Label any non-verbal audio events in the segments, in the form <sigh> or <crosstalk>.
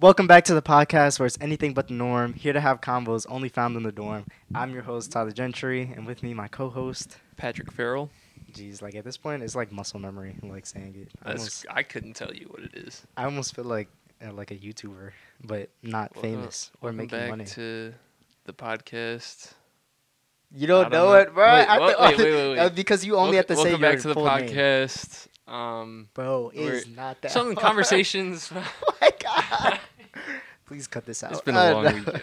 Welcome back to the podcast where it's anything but the norm. Here to have combos only found in the dorm. I'm your host Tyler Gentry, and with me my co-host. Patrick Farrell. Jeez, like at this point, it's like muscle memory, like saying it. I almost, I couldn't tell you what it is. I almost feel like uh, like a YouTuber, but not Well, famous or Welcome making back money. to the podcast. You don't, don't know, know. it, bro. Wait, what? Wait, wait, wait, <laughs> uh, wait. because you only welcome, have to say welcome your back to the full name. podcast. Um, Bro, it's not that. Some hard. <laughs> conversations. oh my god! <laughs> Please cut this out. it's been Uh, a long no. weekend.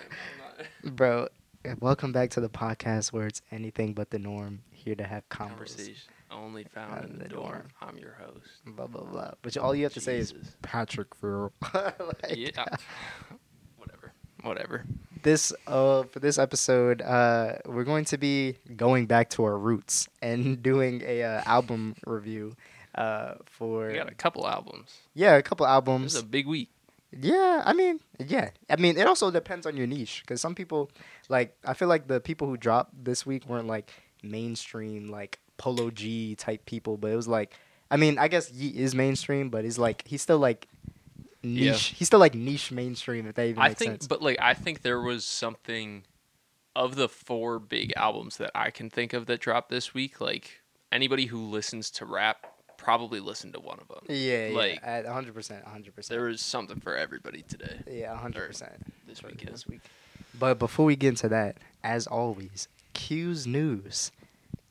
<laughs> Bro, uh, welcome back to the podcast where it's anything but the norm. Here to have. Conversation only found in the dorm. I'm your host. Blah blah blah. But all you have to say is Patrick Farrell. Like, <laughs> <laughs> yeah. Whatever. Whatever. This uh for this episode, uh we're going to be going back to our roots and doing a uh, album review uh for We got a couple albums. yeah, a couple This albums. is a big week. Yeah, I mean, yeah. I mean, it also depends on your niche because some people, like, I feel like the people who dropped this week weren't like mainstream, like Polo G type people, but it was like, I mean, I guess Yeat is mainstream, but he's like, he's still like niche. Yeah. He's still like niche mainstream, if that even I makes think, sense. but like, I think there was something of the four big albums that I can think of that dropped this week. Like anybody who listens to rap probably listened to one of them. yeah, yeah, like- at 100%, 100%. There was something for everybody today, yeah, 100% this weekend. this week. But before we get into that, as always, Q's news.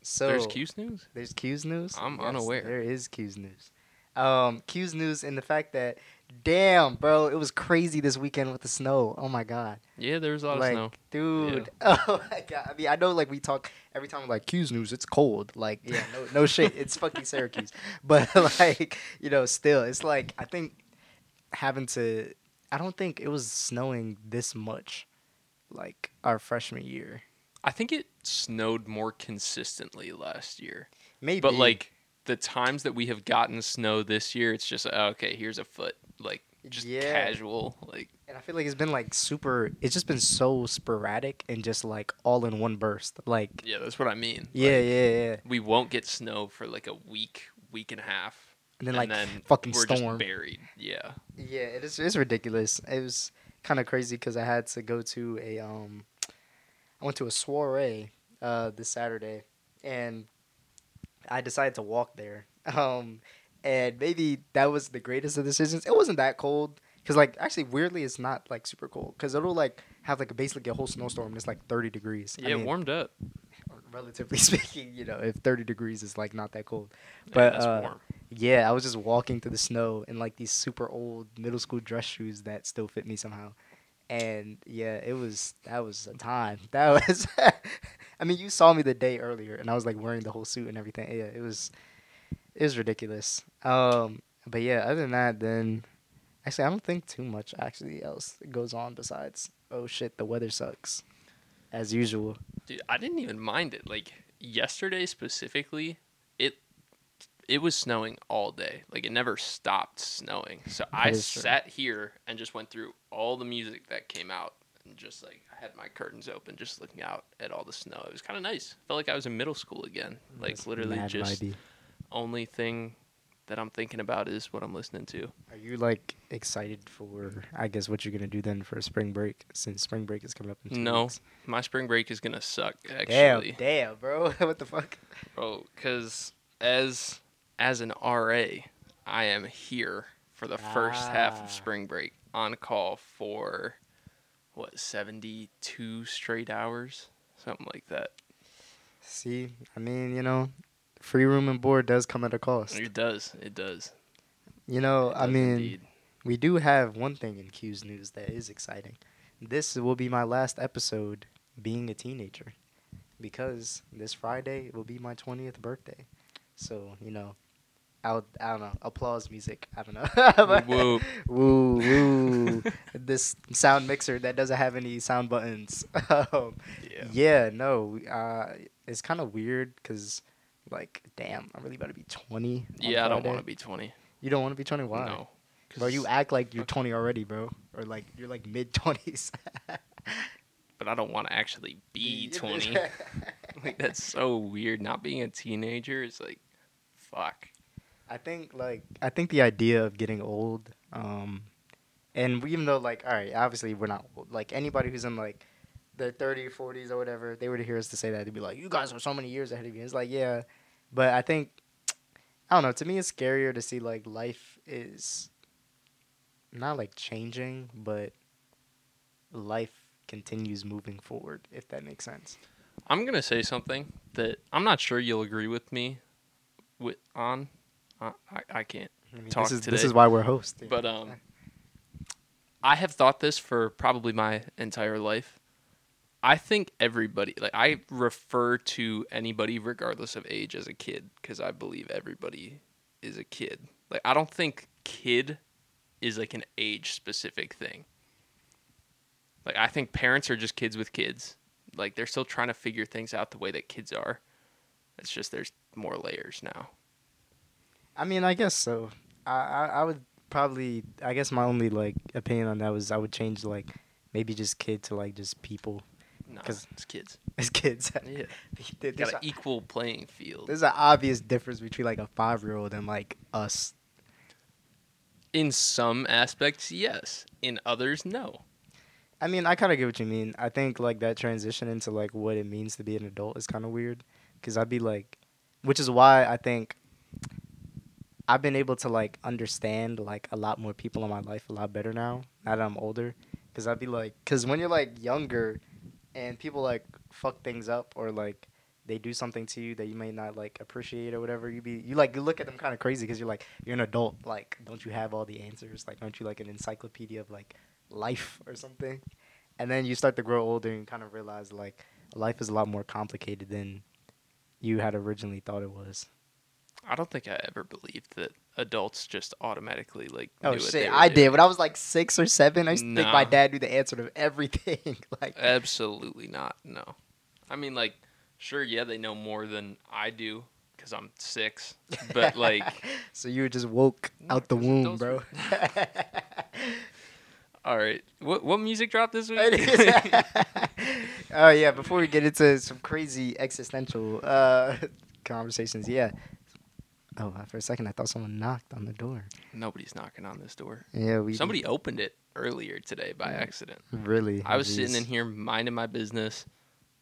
So There's Q's news. There's Q's news. I'm unaware. There is Q's news. Um, Q's news in the fact that, damn, bro, it was crazy this weekend with the snow. Oh my god, Yeah, there was a lot like, of snow. dude. <laughs> Oh my god. I mean, I know, like we talk every time, like Q's news. It's cold. Like, yeah, no, no shit. It's fucking Syracuse. <laughs> But <laughs> like, you know, still, it's like I think having to. I don't think it was snowing this much, like our freshman year. I think it snowed more consistently last year, Maybe, but like the times that we have gotten snow this year, it's just oh, okay. Here's a foot, like just Yeah. casual, like And I feel like it's been like super. It's just been so sporadic and just like all in one burst. Like yeah, that's what I mean. yeah, Like, yeah, yeah. we won't get snow for like a week, week and a half, And then like then fucking we're storm. just buried. Yeah, Yeah, it is. It's ridiculous. It was kind of crazy because I had to go to a um, I went to a soiree uh this Saturday, and I decided to walk there. <laughs> Um, and maybe that was the greatest of decisions. It wasn't that cold because like actually weirdly it's not like super cold because it'll like have like basically a whole snowstorm and it's like 30 degrees. I yeah, mean, it warmed up. <laughs> relatively <laughs> speaking, you know, if 30 degrees is like not that cold. Yeah, But, that's uh, warm. Yeah, I was just walking through the snow in like these super old middle school dress shoes that still fit me somehow. And yeah, it was that was a time. <laughs> That was I mean, you saw me the day earlier and I was like wearing the whole suit and everything. Yeah, it was it was ridiculous. Um but yeah, other than that then actually I don't think too much actually else goes on besides oh shit, the weather sucks. As usual. Dude, I didn't even mind it. Like yesterday specifically, it was snowing all day. Like it never stopped snowing. So I sat here and just went through all the music that came out and just like I had my curtains open just looking out at all the snow. It was kind of nice. Felt like I was in middle school again. Like It's literally mad just vibey. only thing that I'm thinking about is what I'm listening to. Are you like excited for I guess what you're gonna do then for spring break since spring break is coming up in two No, weeks? My spring break is going to suck Actually, Damn, damn, bro. <laughs> what the fuck? Bro, because as as an RA, I am here for the first half Ah. of spring break on call for what seventy two straight hours, something like that. See, I mean, you know, free room and board does come at a cost. It does, it does. You know, It I mean, indeed. we do have one thing in Q's news that is exciting. This will be my last episode being a teenager because this Friday will be my 20th birthday. So, you know, I, I don't know, applause music. I don't know. Woo. <laughs> <laughs> woo, woo. this sound mixer that doesn't have any sound buttons. <laughs> um, yeah. yeah, no, uh, it's kind of weird because, like, damn, I'm really about to be 20. Yeah, I don't want to be twenty. You don't want to be 20? Why? No. Bro, you act like you're 20 already, bro. Or like you're like mid 20s. but I don't want to actually be twenty. like that's so weird. Not being a teenager is like, fuck. I think like I think the idea of getting old um And even though like, all right, obviously we're not old. like anybody who's in like their 30s, 40s or whatever, they were to hear us to say that, they'd be like, "You guys are so many years ahead of you." It's like, yeah, but I think I don't know. To me, it's scarier to see like life is not like changing, but life continues moving forward. If that makes sense. I'm gonna say something that I'm not sure you'll agree with me with on. I I can't. I mean, Talk this is today. this is why we're hosting. But um, I have thought this for probably my entire life. I think everybody, like I refer to anybody regardless of age as a kid because I believe everybody is a kid. Like I don't think kid is like an age specific thing. Like I think parents are just kids with kids. Like they're still trying to figure things out the way that kids are. It's just there's more layers now. I mean, I guess so. I, I I would probably. I guess my only like opinion on that was I would change like maybe just kid to like just people No, 'Cause- it's kids. <laughs> as kids. Yeah, <laughs> got a- an equal playing field. there's an obvious difference between like a five year old and like us. In some aspects, yes. In others, no. I mean, I kind of get what you mean. I think like that transition into like what it means to be an adult is kind of weird because I'd be like, which is why I think I've been able to like understand like a lot more people in my life a lot better now. Now that I'm older, because I'd be like, because when you're like younger and people like fuck things up or like they do something to you that you may not like appreciate or whatever, you be you like you look at them kind of crazy because you're like you're an adult. Like, don't you have all the answers? Like, aren't you like an encyclopedia of like life or something? And then you start to grow older and kind of realize like life is a lot more complicated than you had originally thought it was. I don't think I ever believed that adults just automatically like. Oh knew what shit, I did when I was like six or seven. I used to think my dad knew the answer to everything. <laughs> like, Absolutely not. No. I mean, like, sure, yeah, they know more than I do because I'm six. But like, <laughs> so you were just woke out the womb, bro. <laughs> all right, what what music dropped this week? oh yeah, before we get into some crazy existential uh, conversations, yeah. Oh, for a second, I thought someone knocked on the door. Nobody's knocking on this door. Yeah, we Somebody opened it earlier today by accident. really. I was sitting in here minding my business.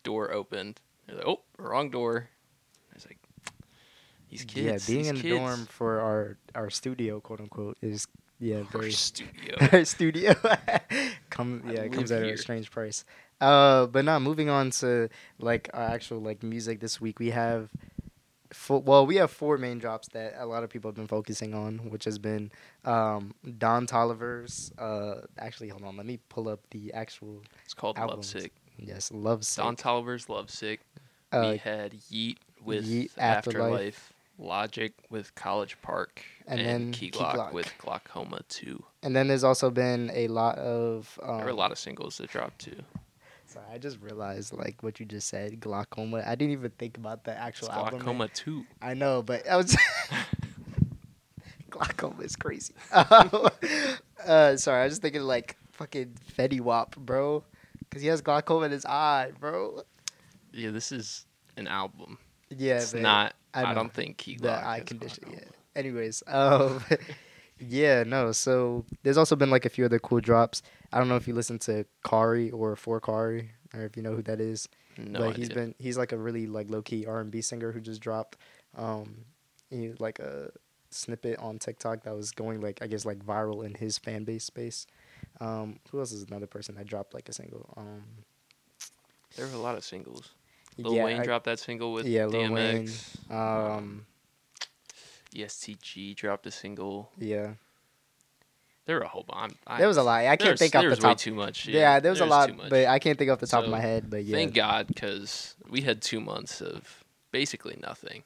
Door opened. They're like, oh, wrong door. I was like, these kids. yeah, being in the dorm for our our studio, quote unquote, is yeah Our very studio. <laughs> our studio. <laughs> Come yeah, it comes live at here. a strange price. Uh, but now moving on to like our actual like music this week, we have. Four, well, we have four main drops that a lot of people have been focusing on, which has been um, Don Toliver's. Uh, actually, hold on, let me pull up the actual. It's called Albums. Lovesick. Yes, Love Sick. Don Toliver's Lovesick. Uh, we had Yeat with Yeat, Afterlife. Afterlife. Logic with College Park. And And, then Key Key Glock, Glock. with Glaucoma 2. and then there's also been a lot of. Um, there were a lot of singles that dropped too. Sorry, I just realized like what you just said, glaucoma. I didn't even think about the It's actual album. Glaucoma 2. I know, but I was <laughs> glaucoma is crazy. <laughs> uh, sorry, I was just thinking like fucking Fetty Wap, bro, because he has glaucoma in his eye, bro. Yeah, this is an album. Yeah, it's not. I I, don't think Key the eye condition. Yeah. Anyways, <laughs> um, yeah, no. So there's also been like a few other cool drops. I don't know if you listen to Kari or For Kari, or if you know who that is. No but idea. he's been he's like a really like low key R and B singer who just dropped um he like a snippet on TikTok that was going like I guess like viral in his fan base space. Um, who else is another person that dropped like a single? Um, there were a lot of singles. Lil yeah, Wayne I- dropped that single with yeah, Lil Wayne, DMX. um, ESTG dropped a single. yeah, There were a whole bunch. I, there was a lot. I can't think off the top. too much. Yeah, there was a lot, but I can't think off the top of my head. But yeah, Thank God, because we had two months of basically nothing.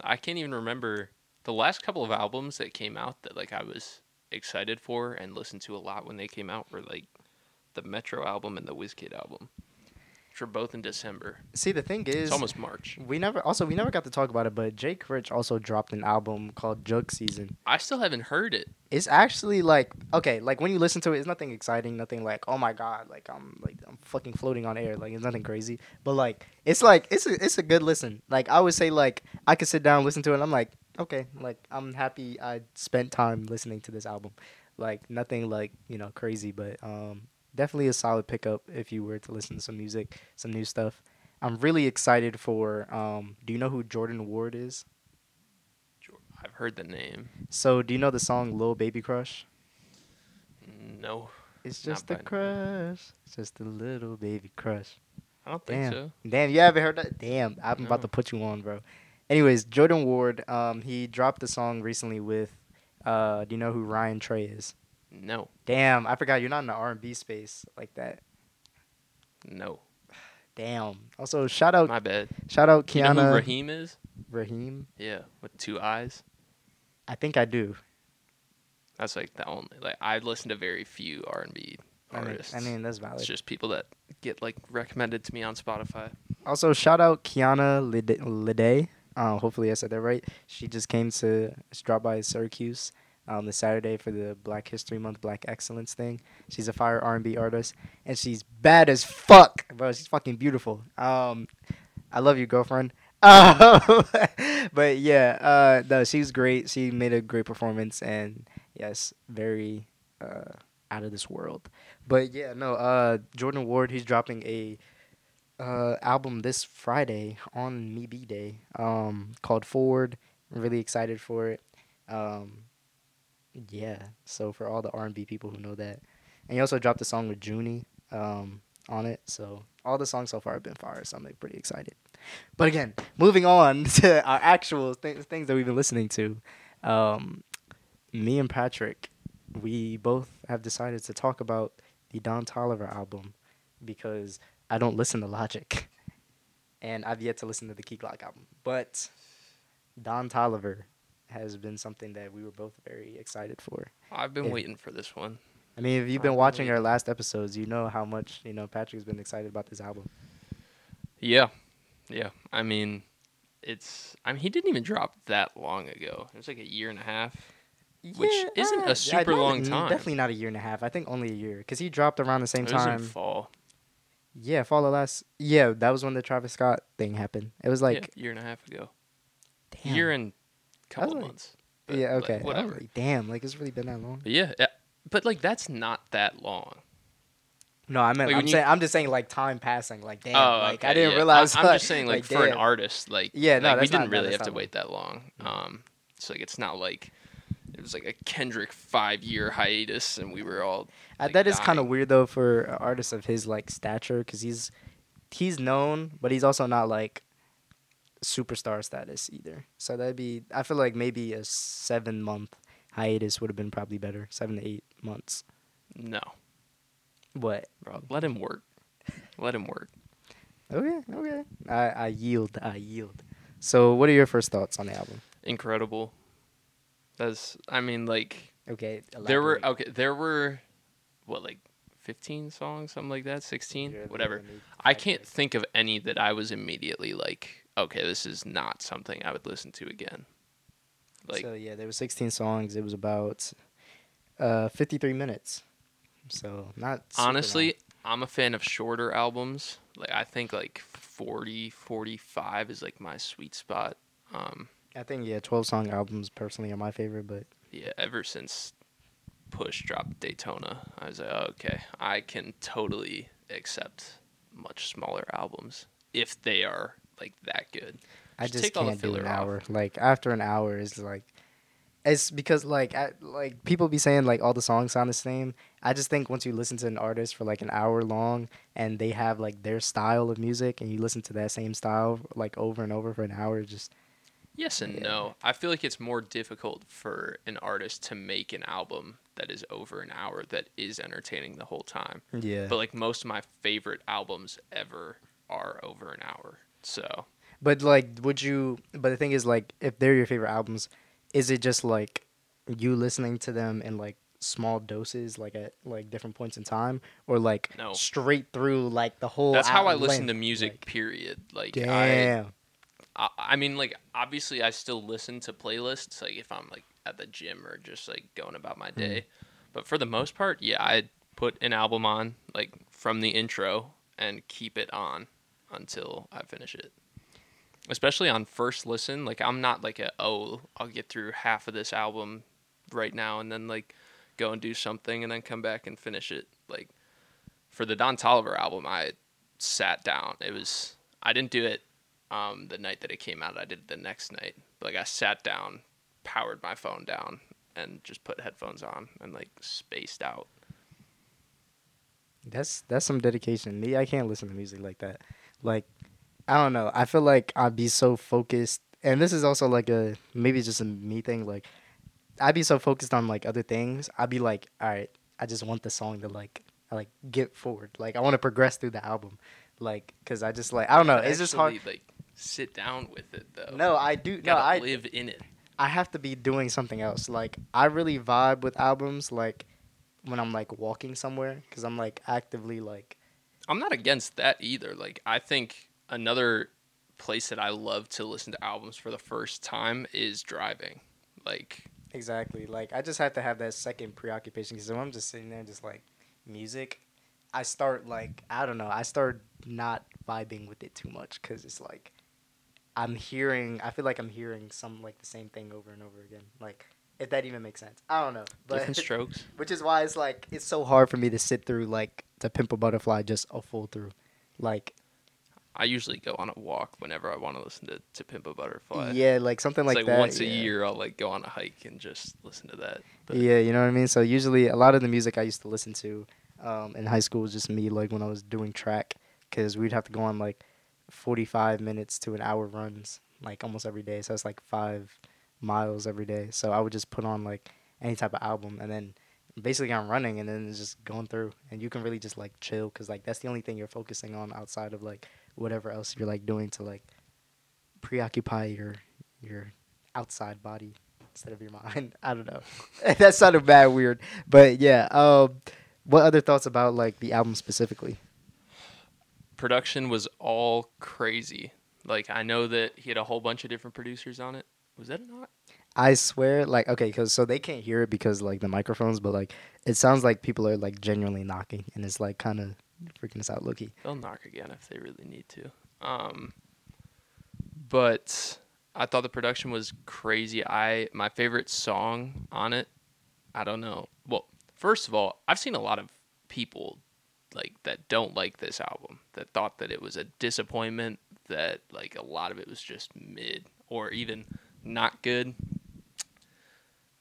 I can't even remember the last couple of albums that came out that like I was excited for and listened to a lot when they came out were like the Metro album and the WizKid album, which both in December. see the thing is, It's almost March. we never also we never got to talk about it, but Jake Rich also dropped an album called Jug Season. I still haven't heard it. it's actually like okay, like when you listen to it, it's nothing exciting, nothing like oh my god, like I'm like I'm fucking floating on air, like it's nothing crazy. But like it's like it's a it's a good listen. Like I would say like I could sit down and listen to it. and I'm like okay, like I'm happy I spent time listening to this album. Like nothing like you know crazy, but um, definitely a solid pickup if you were to listen to some music, some new stuff. I'm really excited for. Um, do you know who Jordan Ward is? I've heard the name. So do you know the song "Little Baby Crush"? No, It's just a crush. It's just a little baby crush. I don't think Damn. so. Damn, you haven't heard that? Damn, I'm about to put you on, bro. Anyways, Jordan Ward, um, he dropped a song recently with, uh, do you know who Ryan Trey is? No, Damn, I forgot you're not in the R&B space like that. no. Damn. Also, shout out, My bad. shout out You know who Kiana Raheem is? Raheem. Yeah, with two eyes. I think I do. That's like the only like I listen to very few R and B I mean, artists. I mean that's valid. it's just people that get like recommended to me on Spotify. Also, shout out Kiana Ledé. Ledé. Uh, hopefully, I said that right. She just came to she dropped by Syracuse um, this Saturday for the Black History Month Black Excellence thing. She's a fire R&B artist, and she's bad as fuck, bro. She's fucking beautiful. Um, I love you, girlfriend. Uh, <laughs> but yeah, uh, no, she was great. She made a great performance, and yes, very uh, out of this world. But yeah, no, uh, Jordan Ward, he's dropping a uh, album this Friday on Me B Day um, called Forward. I'm really excited for it. Um, yeah, so for all the R&B people who know that, and he also dropped a song with Junie um, on it. So all the songs so far have been fire. So I'm like pretty excited. But again, moving on <laughs> to our actual th- things that we've been listening to. Um, me and Patrick, we both have decided to talk about the Don Toliver album because I don't listen to Logic, <laughs> and I've yet to listen to the Key Glock album. But Don Toliver has been something that we were both very excited for. I've been Yeah. waiting for this one. I mean, if you've been I've been watching our last episodes, you know how much you know Patrick's been excited about this album. Yeah, yeah. I mean, it's. I mean, he didn't even drop that long ago. It was like a year and a half. Which isn't a uh, super not- long time. Definitely not a year and a half. I think only a year because he dropped around the same it was in time. fall. Yeah, fall of last. Yeah, that was when the Travis Scott thing happened. It was like yeah, year and a half ago. damn. Year and couple like- months. But, yeah, okay. Was whatever. like, damn, like it's really been that long. But yeah, yeah, but like that's not that long. No, I meant Like, I'm you- saying I'm just saying like time passing. Like damn, oh, like I didn't yeah. realize. I, am just saying, like, for an artist, like Yeah, no, like, we that's not- didn't really have to not wait that long. Um, so like it's not like it was like a Kendrick five year hiatus, and we were all Uh, like, that is kind of weird though for an artist of his like stature because he's he's known, but he's also not like superstar status either. So that'd be I feel like maybe a seven month hiatus would have been probably better. Seven to eight months. no, What? bro. Let him work. Let him work. Okay, okay. I I yield. I yield. So what are your first thoughts on the album? Incredible. That's. I mean, like Okay. there were okay. There were what like fifteen songs, something like that, sixteen, whatever. I can't think of any that I was immediately like, okay, this is not something I would listen to again. Like, so yeah, there were 16 songs. It was about uh 53 minutes. So not honestly, I'm a fan of shorter albums. Like, I think like 40, 45 is like my sweet spot. Um. I think yeah, 12 song albums personally are my favorite, but yeah, ever since Push dropped Daytona, I was like, oh, okay, I can totally accept much smaller albums if they are like that good. I Just just take all the can't do an filler off. hour. Like after an hour is like it's because like I, like people be saying like all the songs sound the same. I just think once you listen to an artist for like an hour long and they have like their style of music and you listen to that same style like over and over for an hour, just Yes and Yeah. no. I feel like it's more difficult for an artist to make an album that is over an hour that is entertaining the whole time. yeah. But like most of my favorite albums ever are over an hour. So But like, would you? But the thing is, like, if they're your favorite albums, is it just like you listening to them in like small doses, like at like different points in time, or like No. straight through like the whole? that's how I listen to music. like- period. Like I, damn. I, I mean, like obviously I still listen to playlists. Like if I'm like at the gym or just like going about my Hmm. day. But for the most part, yeah, I put an album on like from the intro and keep it on until I finish it. Especially on first listen, like I'm not like a oh I'll get through half of this album right now and then like go and do something, and then come back and finish it. Like for the Don Toliver album, I sat down. It was I didn't do it um, the night that it came out. I did it the next night. Like I sat down, powered my phone down, and just put headphones on and like spaced out. That's that's some dedication. Me, I can't listen to music like that. Like, I don't know. I feel like I'd be so focused, and this is also like a maybe just a me thing. Like, I'd be so focused on like other things. I'd be like, all right, I just want the song to like, like get forward. Like, I want to progress through the album. Like, cause I just like I don't know. It's just hard. Like sit down with it though. No, I do. No, I live in it. I have to be doing something else. Like I really vibe with albums like when I'm like walking somewhere cuz I'm like actively like I'm not against that either. Like I think another place that I love to listen to albums for the first time is driving. Like exactly like I just have to have that second preoccupation cuz when I'm just sitting there just like music I start like I don't know, I start not vibing with it too much cuz it's like I'm hearing I feel like I'm hearing some like the same thing over and over again. Like if that even makes sense. I don't know. But different strokes. <laughs> Which is why it's like it's so hard for me to sit through like the Pimp a Butterfly just a full through. Like I usually go on a walk whenever I want to listen to, to Pimp a Butterfly. yeah, like something like, like, that. once a year I'll like go on a hike and just listen to that. But Yeah, you know what I mean. So usually a lot of the music I used to listen to um, in high school was just me like when I was doing track because we'd have to go on like 45 minutes to an hour runs like almost every day. So it's like five miles every day. So I would just put on like any type of album and then basically I'm running and then it's just going through and you can really just like chill because like that's the only thing you're focusing on outside of like whatever else you're like doing to like preoccupy your your outside body instead of your <laughs> mind. I don't know. <laughs> that sounded bad weird. But yeah, um what other thoughts about like the album specifically? production was all crazy. Like I know that he had a whole bunch of different producers on it. Was that not? I swear, like, okay, cause so they can't hear it because like the microphones, but like it sounds like people are like genuinely knocking, and it's like kind of freaking us out, Loki. They'll knock again if they really need to. Um, but I thought the production was crazy. I my favorite song on it. I don't know. Well, first of all, I've seen a lot of people like that don't like this album that thought that it was a disappointment that like a lot of it was just mid or even not good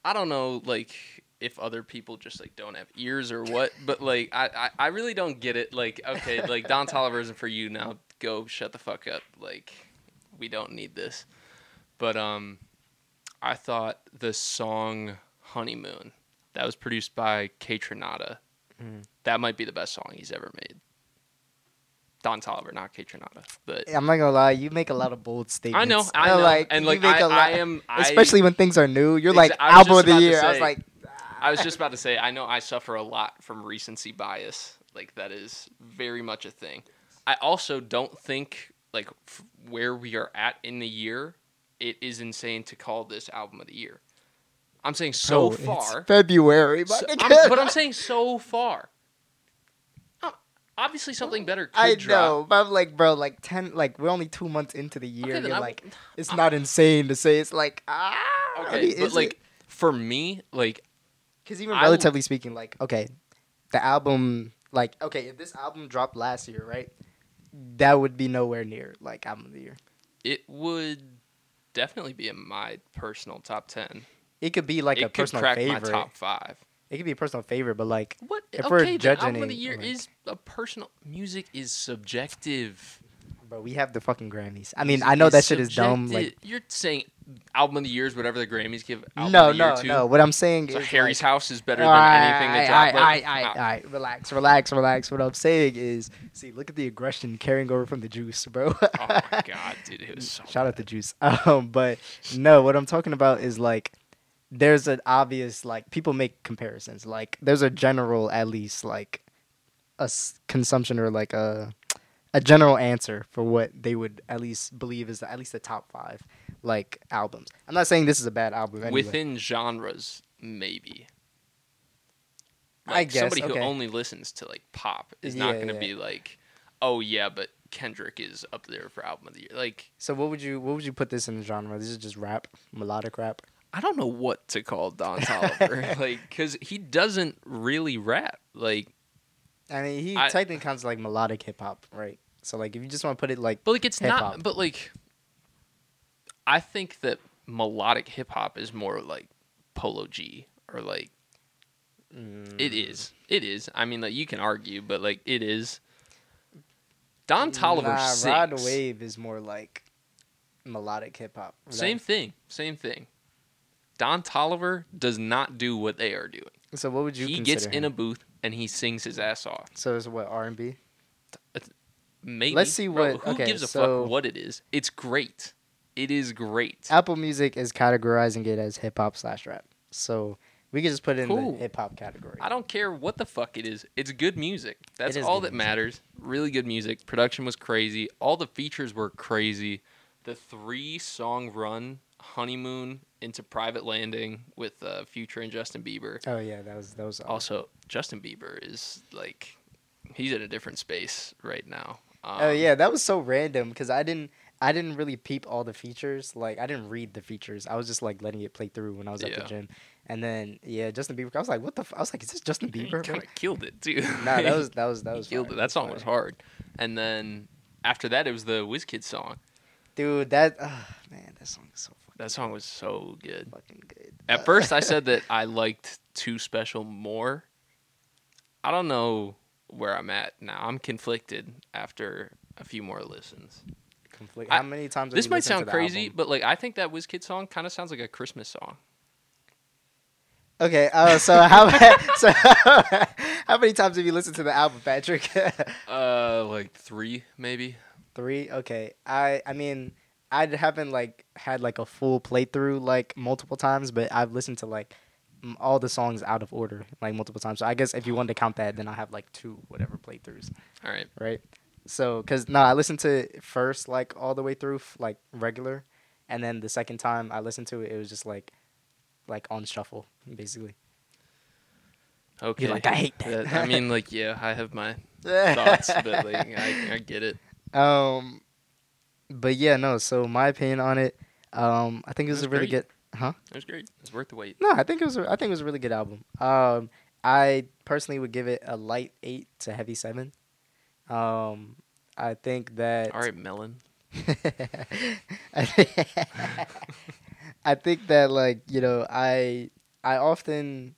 i don't know like if other people just like don't have ears or what but like i i, I really don't get it. Like okay like don <laughs> toliver isn't for you now. Go shut the fuck up. Like we don't need this. But um i thought the song honeymoon that was produced by Kaytranada Mm. that might be the best song he's ever made. Don Toliver, not Kaytranada, but I'm not gonna lie, you make a lot of bold statements. I know, I know, like, and like I, lot, I am, <laughs> I, especially when things are new. You're like I album of the year. I was say, like, ah. I was just about to say, I know I suffer a lot from recency bias. Like that is very much a thing. I also don't think like f- where we are at in the year, it is insane to call this album of the year. I'm saying so "Oh, it's far, February, so- I'm- but I'm saying so far. Obviously, something better could I drop. know, but I'm like, bro, like ten, like we're only two months into the year. Okay, you're I- like, it's not insane to say it's like ah. Okay, but like it? for me, like Because even I- relatively speaking, like, okay, the album, like, okay, if this album dropped last year, right, that would be nowhere near like album of the year. it would definitely be in my personal top ten. It could be like it a could personal crack favorite. my top five. It could be a personal favorite, but like, What? If okay, we're then judging album of it, the year like- is a personal. Music is subjective. bro, we have the fucking Grammys. I mean, I know that shit is dumb. subjective. Like, you're saying album of the year is whatever the Grammys give. Album no, of the year no, to. no. What I'm saying So is Harry's House is better than anything that alright, dropped. Like, alright, ah, alright, relax, relax, relax. What I'm saying is, see, look at the aggression carrying over from the juice, bro. oh my <laughs> god, dude, it was so. Shout out the juice. <laughs> Um, but no, what I'm talking about is like there's an obvious like people make comparisons. Like there's a general at least like a s- consumption or like a a general answer for what they would at least believe is at least the top five like albums. I'm not saying this is a bad album. Anyway. Within genres, maybe. I Like, guess, somebody okay. who only listens to like pop is not going to yeah. be like, oh yeah, but Kendrick is up there for album of the year. Like, So what would you what would you put this in the genre? This is just rap, melodic rap. I don't know what to call Don <laughs> Toliver, like, because he doesn't really rap. Like, I mean, he I- technically counts like melodic hip hop, right? So like, if you just want to put it like, but like it's Hip-hop. not. But like, I think that melodic hip hop is more like Polo G or like it mm, is. It is. I mean, like you can argue, but like it is. Don Toliver nah, sings. Rod Wave is more like melodic hip hop. Same thing. Same thing. Don Toliver does not do what they are doing. So what would you? He gets consider in a booth and he sings his ass off. So it's what R and B. Maybe. Let's see Bro, what- Who okay, gives a so- fuck what it is? It's great. It is great. Apple Music is categorizing it as hip hop slash rap. So we could just put it in Cool. the hip hop category. I don't care what the fuck it is. It's good music. That's all that music. matters. Really good music. Production was crazy. All the features were crazy. The three song run, honeymoon into private landing with uh, Future and Justin Bieber. Oh yeah, that was that was awesome. Also, Justin Bieber is like, he's in a different space right now. Um, Oh yeah, that was so random because I didn't I didn't really peep all the features. Like I didn't read the features. I was just like letting it play through when I was at Yeah. the gym. And then yeah, Justin Bieber. I was like, what the? F-? I was like, is this Justin Bieber? kind of killed it too. <laughs> Nah, that was that was that was killed fire, it. That song was hard. And then after that, it was the WizKid song. Dude, that ah, man, that song is so That song was so good. fucking good. At first, I said that <laughs> I liked Too Special more. I don't know where I'm at now. I'm conflicted after a few more listens. conflict. I- How many times? have This you might listened to sound crazy, album? but like I think that WizKid song kind of sounds like a Christmas song. Okay, uh, so <laughs> how <laughs> so how many times have you listened to the album, Patrick? Uh, like three maybe. Three. Okay. I I mean I haven't like had like a full playthrough like multiple times, but I've listened to like m- all the songs out of order like multiple times. So I guess if you wanted to count that, then I have like two whatever playthroughs, All right. right? So cuz no, I listened to it first like all the way through like regular, and then the second time I listened to it, it was just like like on shuffle basically. Okay. You're like, "I hate that." I mean, like, yeah, I have my <laughs> thoughts, but like, I, I get it. Um, but yeah, no. So my opinion on it, um, I think it was a really great. good. Huh? It was great. It's worth the wait. No, I think it was. A, I think it was a really good album. Um, I personally would give it a light eight to heavy seven. Um, I think that. All right, Melon. <laughs> I think- <laughs> I think that like you know I I often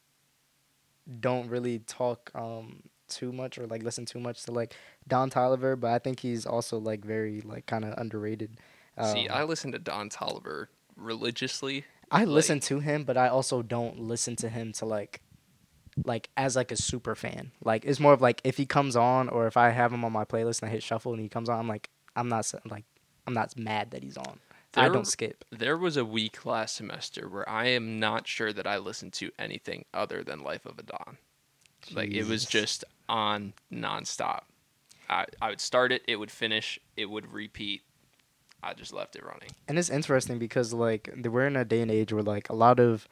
don't really talk um too much or like listen too much to like Don Toliver, but I think he's also like very like kind of underrated. See, Um, I listen to Don Toliver religiously. I listen to him, but I also don't listen to him to like like as like a super fan. Like it's more of like if he comes on or if I have him on my playlist and I hit shuffle and he comes on, I'm like I'm not like I'm not mad that he's on. I don't skip. There was a week last semester where I am not sure that I listened to anything other than Life of a Don. Like it was just on nonstop. I I would start it, it would finish, it would repeat. I just left it running. And it's interesting because like we're in a day and age where like a lot of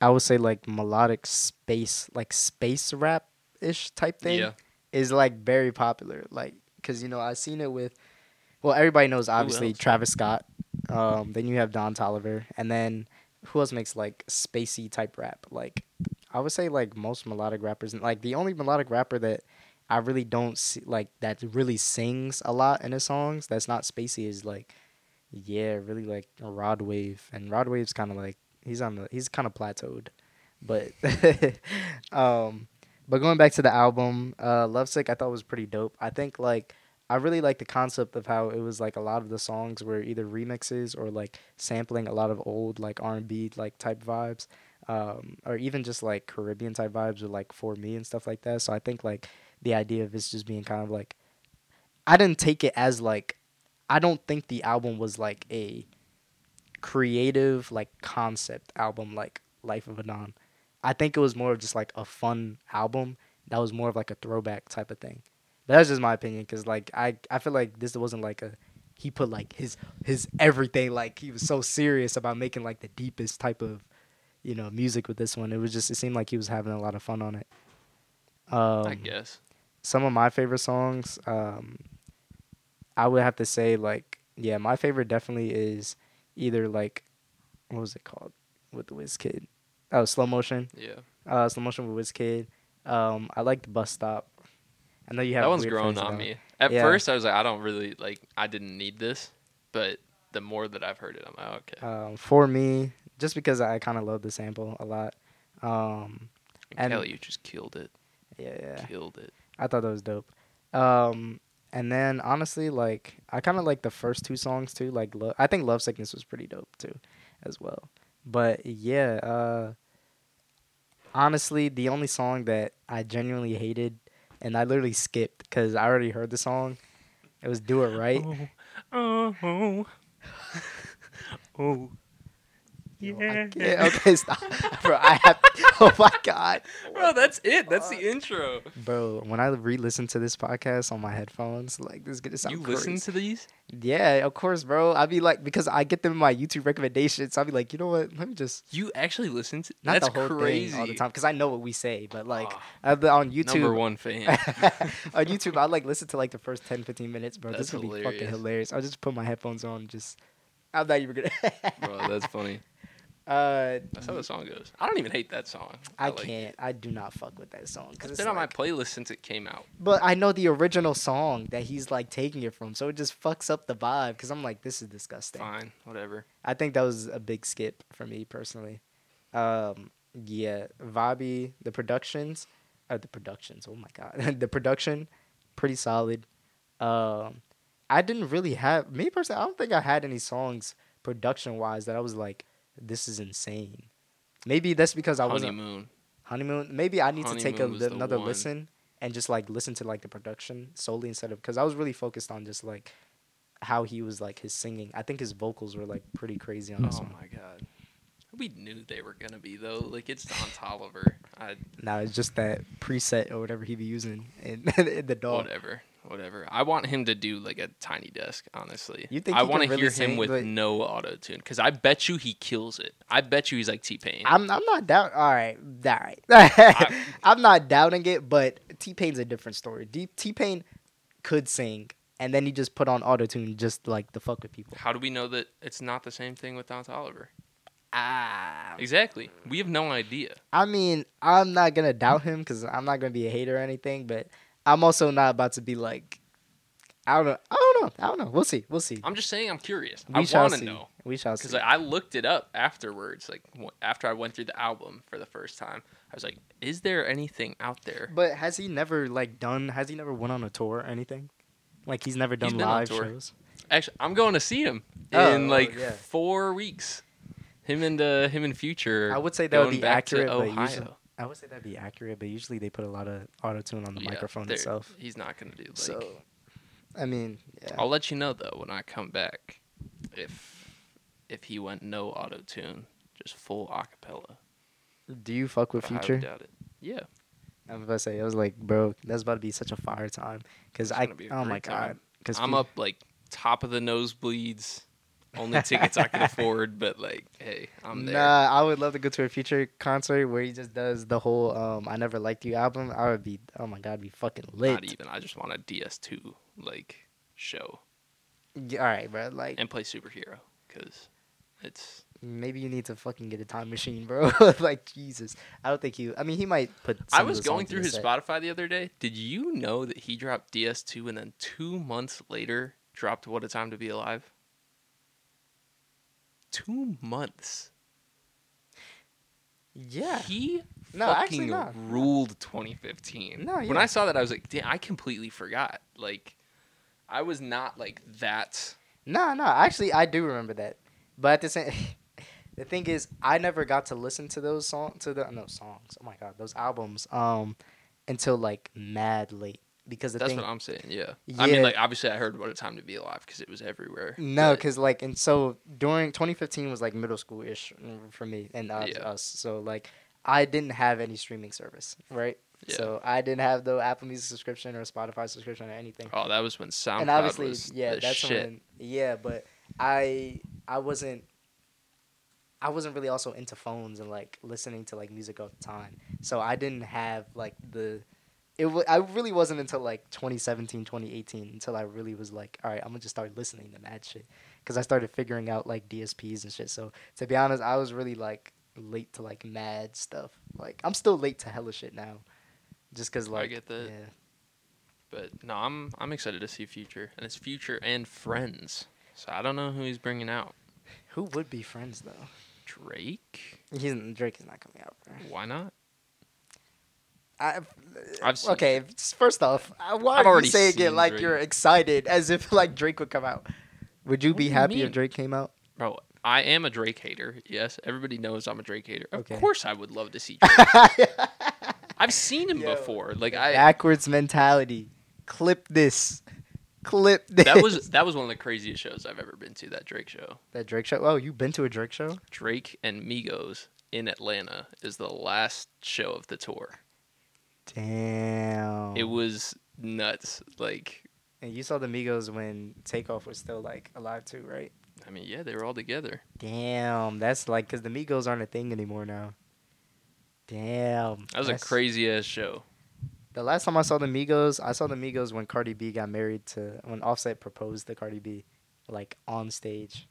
I would say like melodic space like space rap ish type thing Yeah. is like very popular. Like because you know I've seen it with well everybody knows obviously? Travis Scott. Um, then you have Don Toliver, and then who else makes like spacey type rap? Like I would say like most melodic rappers, like the only melodic rapper that I really don't see like that really sings a lot in his songs that's not spacey is like yeah, really like Rod Wave, and Rod Wave's kind of like he's on the he's kind of plateaued, but <laughs> um, but going back to the album, uh, Lovesick I thought was pretty dope. I think like I really like the concept of how it was like a lot of the songs were either remixes or like sampling a lot of old like R and B like type vibes, um, or even just like Caribbean type vibes with like For Me and stuff like that. So I think like the idea of this just being kind of like I didn't take it as like I don't think the album was like a creative like concept album like Life of a Don. I think it was more of just like a fun album that was more of like a throwback type of thing. But that's just my opinion because like I I feel like this wasn't like a he put like his his everything like he was so serious about making like the deepest type of you know music with this one. It was just it seemed like he was having a lot of fun on it. Um, I guess. some of my favorite songs um i would have to say like yeah my favorite definitely is either like what was it called with the Wiz Kid. Oh, slow motion. Yeah, Uh, slow motion with Wiz Kid. Um, I like the bus stop. I know you have that one's grown on about- me. At Yeah. first, I was like, I don't really like. I didn't need this, but the more that I've heard it, I'm like, okay. Um, for me, just because I kind of love the sample a lot. Um, and- Kelly, you just killed it. yeah, yeah. Killed it. I thought that was dope. Um, and then honestly, like I kind of like the first two songs too. Like, Lo- I think Love Sickness was pretty dope too, as well. But yeah, uh, honestly, the only song that I genuinely hated and I literally skipped because I already heard the song. It was "Do It Right." <laughs> Oh, <laughs> oh, oh. Yo, I can't- <laughs> okay, stop, bro. I have. <laughs> Oh my god. Bro, that's it. That's the intro. Bro, when I re-listen to this podcast on my headphones, like this is gonna sound You crazy. listen to these? Yeah, of course, bro. I'd be like, because I get them in my YouTube recommendations. I'd be like, you know what? Let me just You actually listen to? not that's the whole crazy. thing all the time because I know what we say. But like uh, <laughs> on YouTube, number one fan. on YouTube, I like listen to like the first 10, 15 minutes, bro. That's this would be fucking hilarious. hilarious. I'll just put my headphones on. Just I'm not even gonna. Bro, that's funny. Uh, That's how the song goes. I don't even hate that song. I like can't. I do not fuck with that song because It's it's been on my playlist since it came out. But I know the original song that he's like taking it from, so it just fucks up the vibe. Because I'm like, this is disgusting. Fine, whatever. I think that was a big skip for me personally. Um, yeah, Vabi, the productions, uh, the productions. Oh my god, <laughs> the production, pretty solid. Um, I didn't really have me personally. I don't think I had any songs production wise that I was like, this is insane. Maybe that's because I wasn't Honeymoon. honeymoon. Maybe I need to take a, Honeymoon the another one. listen and just like listen to like the production solely instead of because I was really focused on just like how he was like his singing. I think his vocals were like pretty crazy on this Oh one. my god. We knew they were gonna be though. Like it's Don <laughs> Toliver. I Now it's just that preset or whatever he be using in, in <laughs> the dog. whatever, whatever. I want him to do like a tiny desk. Honestly, You think I want to really hear sing, him with no auto tune? Because I bet you he kills it. I bet you he's like T Pain. I'm I'm not doubt. All right, all right. <laughs> I'm not doubting it, but T Pain's a different story. T Pain could sing, and then he just put on auto tune just like the fuck with people. How do we know that it's not the same thing with Don Oliver? Ah, Exactly. We have no idea. I mean, I'm not gonna doubt him because I'm not gonna be a hater or anything, but I'm also not about to be like, I don't know, I don't know, I don't know. We'll see, we'll see. I'm just saying I'm curious. we I want to know. We shall Because see. I looked it up afterwards, like w- after I went through the album for the first time. I was like, "Is there anything out there?" But has he never like done? Has he never went on a tour or anything? Like he's never done He's live shows. Actually, I'm going to see him Oh, in oh, like yeah. four weeks. Him and uh, him and Future. I would say that would be accurate, but Ohio. usually, I would say that'd be accurate, but usually they put a lot of auto tune on the Yeah, microphone itself. He's not gonna do like. so, I mean, yeah. I'll let you know though when I come back, if if he went no auto tune, just full acapella. Do you fuck with I Future? doubt it. Yeah, I was about to say, I was like, bro, that's about to be such a fire time. Cause It's I, be oh my time. god, cause I'm up like top of the nosebleeds. Only tickets I can afford, but like, hey, I'm there. Nah, I would love to go to a Future concert where he just does the whole um "I Never Liked You" album. I would be, oh my god, I'd be fucking lit. Not even. I just want a DS2 like show Yeah, all right, bro. Like and play superhero because it's maybe you need to fucking get a time machine, bro. <laughs> like Jesus, I don't think you. I mean, he might put. I was going through his set. Spotify the other day. Did you know that he dropped DS2 and then two months later dropped What a Time to Be Alive? Two months. Yeah. He No, fucking actually not. ruled 2015. No, yeah. When. I saw that, I was like, damn, I completely forgot. Like, I was not like that. No, no. Actually, I do remember that. But at the same, <laughs> the thing is, I never got to listen to those songs, to the no songs. Oh my god, those albums. Um, until like mad late because the That's thing. what I'm saying. Yeah. I mean, like, obviously, I heard What a Time to Be Alive because it was everywhere. No, because like, and so during 2015 was like middle school ish for me and uh, Yeah. us. So like, I didn't have any streaming service, right? Yeah. So I didn't have the Apple Music subscription or Spotify subscription or anything. Oh, that was when SoundCloud was. and obviously, was yeah, the that's shit. when, yeah. But I, I wasn't, I wasn't really also into phones and like listening to like music all the time. So I didn't have like the, it. W- I really wasn't until like 2017, 2018 until I really was like, all right, I'm gonna just start listening to mad shit because I started figuring out like DSPs and shit. So to be honest, I was really like late to like mad stuff. Like I'm still late to hella shit now, just cause like I get that. Yeah. But no, I'm I'm excited to see Future, and it's Future and Friends. So I don't know who he's bringing out. Who would be friends though? Drake? He's Drake is not coming out. Bro. Why not? I, I've seen okay. f- First off, uh, why I've are you saying it like Drake. you're excited, as if like Drake would come out? Would you What be you happy mean? if Drake came out? Bro, I am a Drake hater. Yes, everybody knows I'm a Drake hater. Okay. Of course, I would love to see <laughs> Drake. I've seen him Yo, before. Like I, Backwards mentality. Clip this. Clip this. that was that was one of the craziest shows I've ever been to. That Drake show. that Drake show. Oh, you've been to a Drake show? Drake and Migos in Atlanta is the last show of the tour. Damn. It was nuts. Like, And you saw the Migos when Takeoff was still like alive too, right? I mean, yeah, they were all together. Damn, that's like because the Migos aren't a thing anymore now. Damn, That was a crazy ass show. The last time I saw the Migos, I saw the Migos when Cardi B got married to when Offset proposed to Cardi B, like on stage.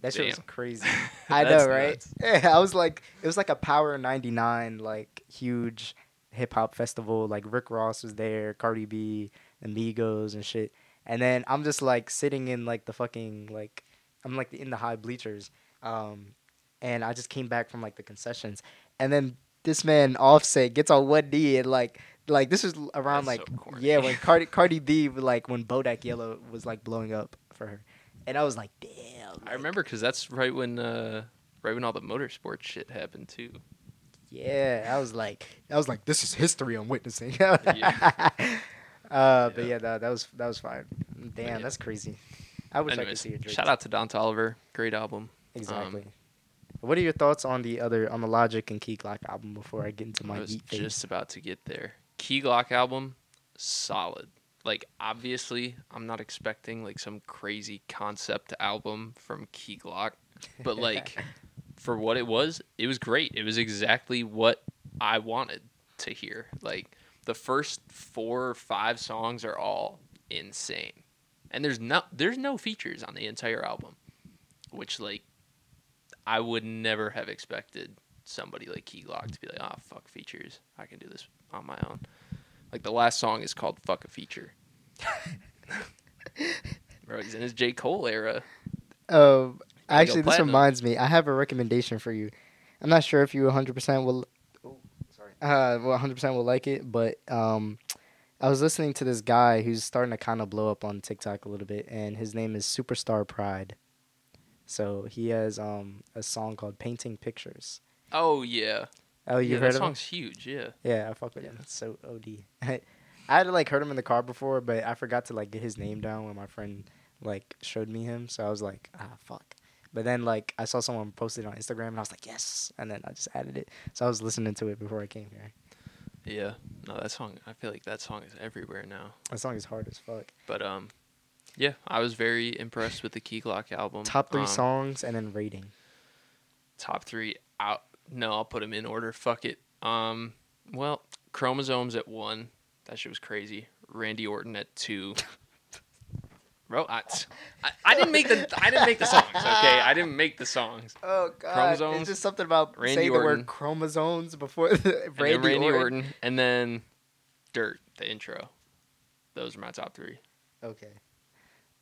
That shit was crazy. <laughs> I know, right? Yeah, <laughs> I was like, it was like a Power '99 like huge hip hop festival. Like Rick Ross was there, Cardi B, Amigos and shit. And then I'm just like sitting in like the fucking like I'm like in the high bleachers. Um, and I just came back from like the concessions, and then this man Offset gets on one knee and like like this was around That's like so yeah when Cardi <laughs> Cardi B like when Bodak Yellow was like blowing up for her, and I was like damn. I remember because that's right when uh, right when all the motorsport shit happened too. Yeah, I was like, I was like, this is history I'm witnessing. <laughs> Yeah. Uh, but Yeah. that, that was that was fine. Damn, yeah. that's crazy. I wish I could see a Drake. shout out to Don Toliver, great album. Exactly. Um, what are your thoughts on the other on the Logic and Key Glock album before I get into my I was just about to get there. Key Glock album, solid. Like obviously, I'm not expecting like some crazy concept album from Key Glock, but like <laughs> for what it was, it was great. It was exactly what I wanted to hear. Like the first four or five songs are all insane, and there's no there's no features on the entire album, which like I would never have expected somebody like Key Glock to be like, oh fuck features, I can do this on my own. Like the last song is called "Fuck a Feature." <laughs> Bro, he's in his J Cole era. Um, actually, this reminds me. I have a recommendation for you. I'm not sure if you 100% will. Oh, sorry. Uh, well, 100% will like it, but um, I was listening to this guy who's starting to kind of blow up on TikTok a little bit, and his name is Superstar Pride. So he has um a song called "Painting Pictures." Oh yeah, Oh, you yeah, heard that of him? song's huge. Yeah, Yeah, I fuck with him. It's so OD. <laughs> I had like heard him in the car before, but I forgot to like get his name down when my friend like showed me him. So I was like, ah, fuck. But then like I saw someone posted it on Instagram, and I was like, yes. And then I just added it. So I was listening to it before I came here. yeah. No, that song. I feel like that song is everywhere now. That song is hard as fuck. But um, yeah, I was very impressed with the Key Glock album. Top three Um, songs and then rating. Top three out. No, I'll put them in order. Fuck it. Um, well, Chromosomes at one. That shit was crazy. Randy Orton at two. <laughs> Bro, I, I, I didn't make the I didn't make the songs. Okay, I didn't make the songs. Oh god, Chromosomes, it's just something about Randy saying the word chromosomes before the And Randy, Orton. Orton. and then Dirt, the intro. Those are my top three. Okay,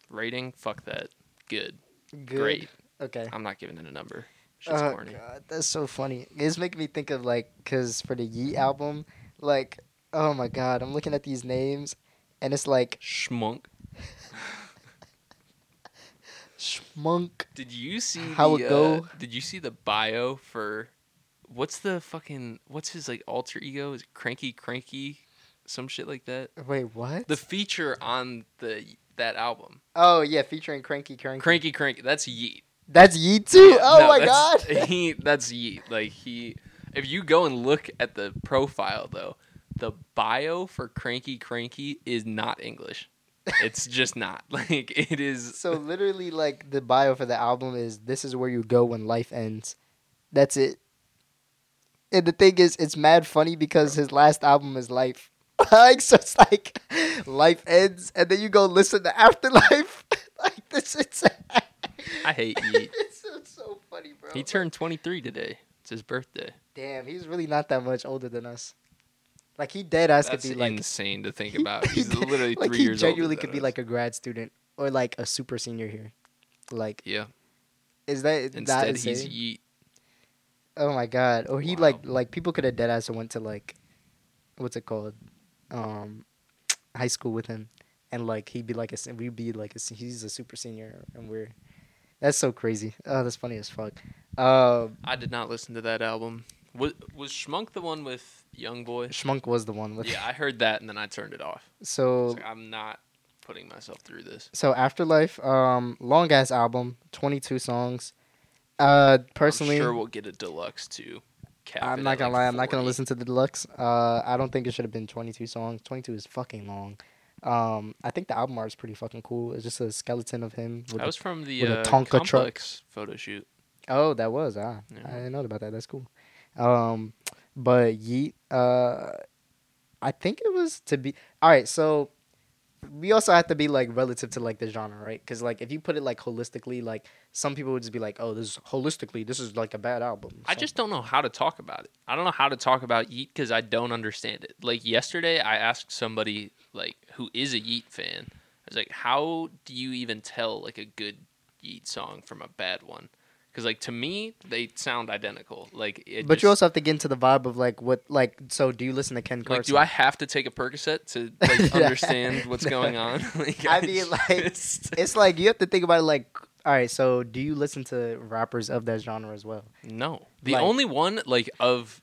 Rating, fuck that. Good, good. great. Okay. I'm not giving it a number. Shit's oh corny. god, that's so funny. It's making me think of like, cause for the Yeat album, like, oh my god, I'm looking at these names, and it's like Shmunk. <laughs> Shmunk. Did you see How the, it go? uh, did you see the bio for what's the fucking what's his like alter ego? Is it Kranky Kranky? Some shit like that. Wait, what? The feature on the that album. oh yeah, featuring Kranky Kranky. Kranky Kranky. That's Yeat. That's Yeat too. Oh no, my that's- god. <laughs> He that's Yeat. Like he if you go and look at the profile though, the bio for Kranky Kranky is not English. It's just not. <laughs> Like it is so literally, like the bio for the album is "This is where you go when life ends." That's it. And the thing is, it's mad funny because his last album is Life. <laughs> like so, it's like life ends, and then you go listen to Afterlife. <laughs> like this, it's. I hate Yeat. it's, so- so funny, bro. He turned 23 today. It's his birthday. Damn, he's really not that much older than us. Like he dead ass could be like insane to think about. <laughs> he He's literally like three he years old. genuinely could be like a grad student or like a super senior here. Like yeah. is that Instead, he's Yeat. Oh my god! Or he Wow. like like people could have dead ass and went to like, what's it called, um, <tsk> high school with him, and like he'd be like a we'd be like a he's a super senior and we're, that's so crazy. Oh, that's funny as fuck. Um, I did not listen to that album. Was was Shmunk the one with Young Boy? Shmunk was the one with. Yeah, I <laughs> heard that and then I turned it off. So like, I'm not putting myself through this. so afterlife, um, long ass album, twenty two songs. Uh, personally, I'm sure we'll get a deluxe too. I'm not gonna like, lie. I'm not gonna listen to the deluxe. Uh, I don't think it should have been 22 songs. 22 is fucking long. Um, I think the album art is pretty fucking cool. It's just a skeleton of him. With That a- was from the uh, Tonka truck. Photo shoot. oh, that was ah. Yeah. I didn't know about that. That's cool. Um, but Yeat. Uh, I think it was to be all right. So we also have to be like relative to like the genre, right? Because like if you put it like holistically, like some people would just be like, oh, this is holistically, this is like a bad album. I just don't know how to talk about it. I don't know how to talk about Yeat because I don't understand it. Like yesterday, I asked somebody like who is a Yeat fan. I was like, "How do you even tell like a good Yeat song from a bad one?" Because like to me, they sound identical. Like, it But just, you also have to get into the vibe of like what like. So do you listen to Ken Carson? like, do I have to take a Percocet to <laughs> like understand what's <laughs> going on? <laughs> like, I mean, like, it's like you have to think about it like all right so do you listen to rappers of that genre as well No. The Like- only one like of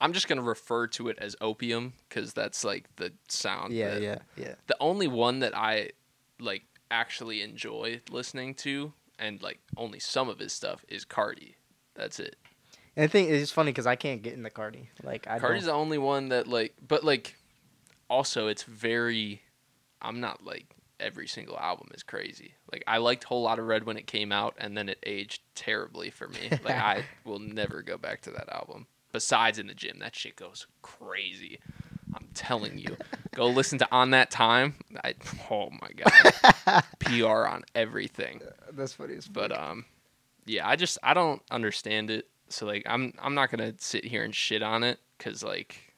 I'm just going to refer to it as opium cuz that's like the sound. yeah that- yeah yeah The only one that I like actually enjoy listening to and like only some of his stuff is Carti. That's it. and the thing is funny because i can't get into Carti like i Carti's don't, the only one that like but like also it's very I'm not like every single album is crazy. Like I liked Whole Lotta Red when it came out and then it aged terribly for me. <laughs> Like I will never go back to that album. Besides in the gym, that shit goes crazy. I'm telling you. Go listen to On That Time. I oh my god. <laughs> PR on everything. That's funny as But um yeah, I just I don't understand it. So like I'm I'm not going to sit here and shit on it cuz like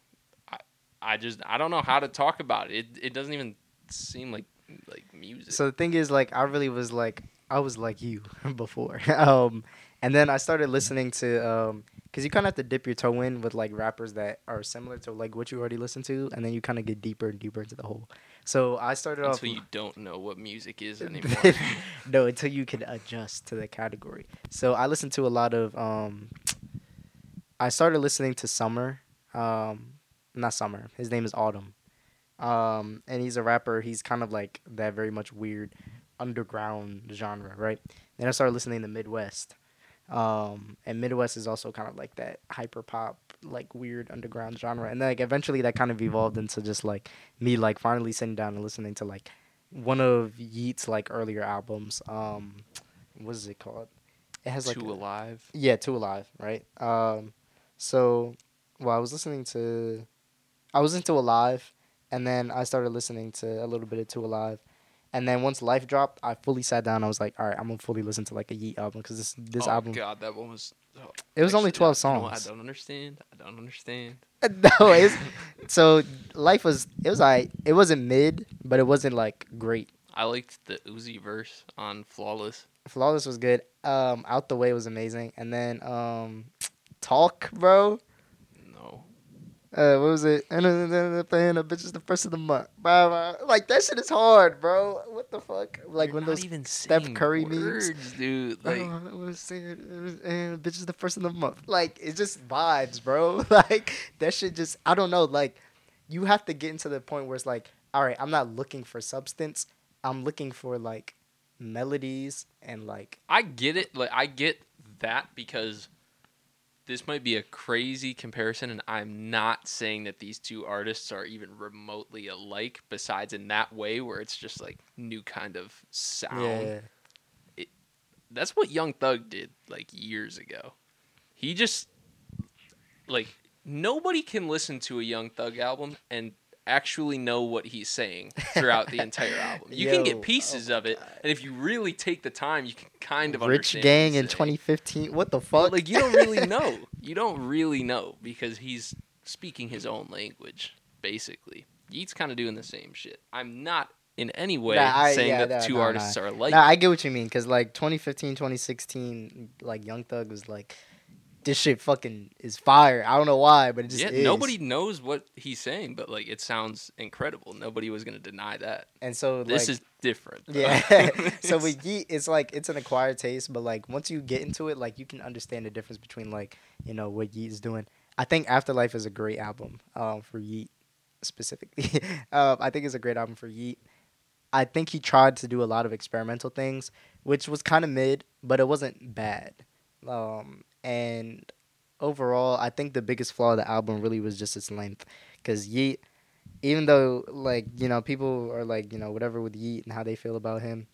I I just I don't know how to talk about it. It it doesn't even seem like like music. so the thing is like i really was like i was like you <laughs> before <laughs> um and then i started listening to um because you kind of have to dip your toe in with like rappers that are similar to like what you already listened to and then you kind of get deeper and deeper into the hole so i started off until you don't know what music is <laughs> anymore. <laughs> no, until you can adjust to the category. So I listened to a lot of. Um, I started listening to Summer. Um, not Summer. His name is Autumn. Um, and he's a rapper. He's kind of like that very much weird underground genre, right? Then I started listening to Midwxst. Um, and Midwxst is also kind of like that hyper pop, like weird underground genre. And then like eventually that kind of evolved into just like me like finally sitting down and listening to like one of Yeat's like earlier albums. Um, what is it called? It has like Too a- alive. yeah, Two Alive, right? Um, so, well, I was listening to, I was into Alive, and then I started listening to a little bit of Two Alive, and then once Life dropped, I fully sat down. I was like, all right, I'm gonna fully listen to like a Yeat album because this this oh album god, that one was oh, it was only twelve I- you know songs. I don't understand. I don't understand. <laughs> no, it's so Life was it was I it wasn't mid, but it wasn't like great. I liked the Uzi verse on Flawless. Flawless was good. Um, Out the Way was amazing, and then um, Talk, bro. No. Uh, what was it? And then paying the bitches the first of the month. Blah, blah. Like that shit is hard, bro. What the fuck? Like You're when those even Steph Curry memes. words, dude. Like oh, I was saying, it was- and bitches the first of the month. Like it's just vibes, bro. <laughs> Like that shit just I don't know. Like you have to get into the point where it's like, all right, I'm not looking for substance. I'm looking for like melodies and like I get it. Like I get that because this might be a crazy comparison, and I'm not saying that these two artists are even remotely alike. Besides, in that way, where it's just like new kind of sound. yeah. That's what Young Thug did like years ago. He just like nobody can listen to a Young Thug album and actually know what he's saying <laughs> throughout the entire album. You can get pieces oh of it, and if you really take the time, you can kind of Rich Gang in 2015. What the But fuck? like you don't really <laughs> know. you don't really know because he's speaking his own language, basically. Yeat's kind of doing the same shit. I'm not in any way Nah, I- saying yeah, that no, two no, artists are alike. Nah, I get what you mean. Cause like 2015, 2016, like Young Thug was like, this shit fucking is fire. I don't know why, but it just yeah, is. nobody knows what he's saying, but like it sounds incredible. Nobody was gonna deny that. And so This like, is different. Yeah. <laughs> so <laughs> with Yeat, it's like it's an acquired taste, but like once you get into it, like you can understand the difference between like you know what Yeat is doing. I think Afterlife is a great album um, for Yeat specifically. <laughs> um, I think it's a great album for Yeat. I think he tried to do a lot of experimental things, which was kind of mid, but it wasn't bad. Um, and overall, I think the biggest flaw of the album really was just its length, because Yeat even though like you know people are like you know whatever with Yeat and how they feel about him,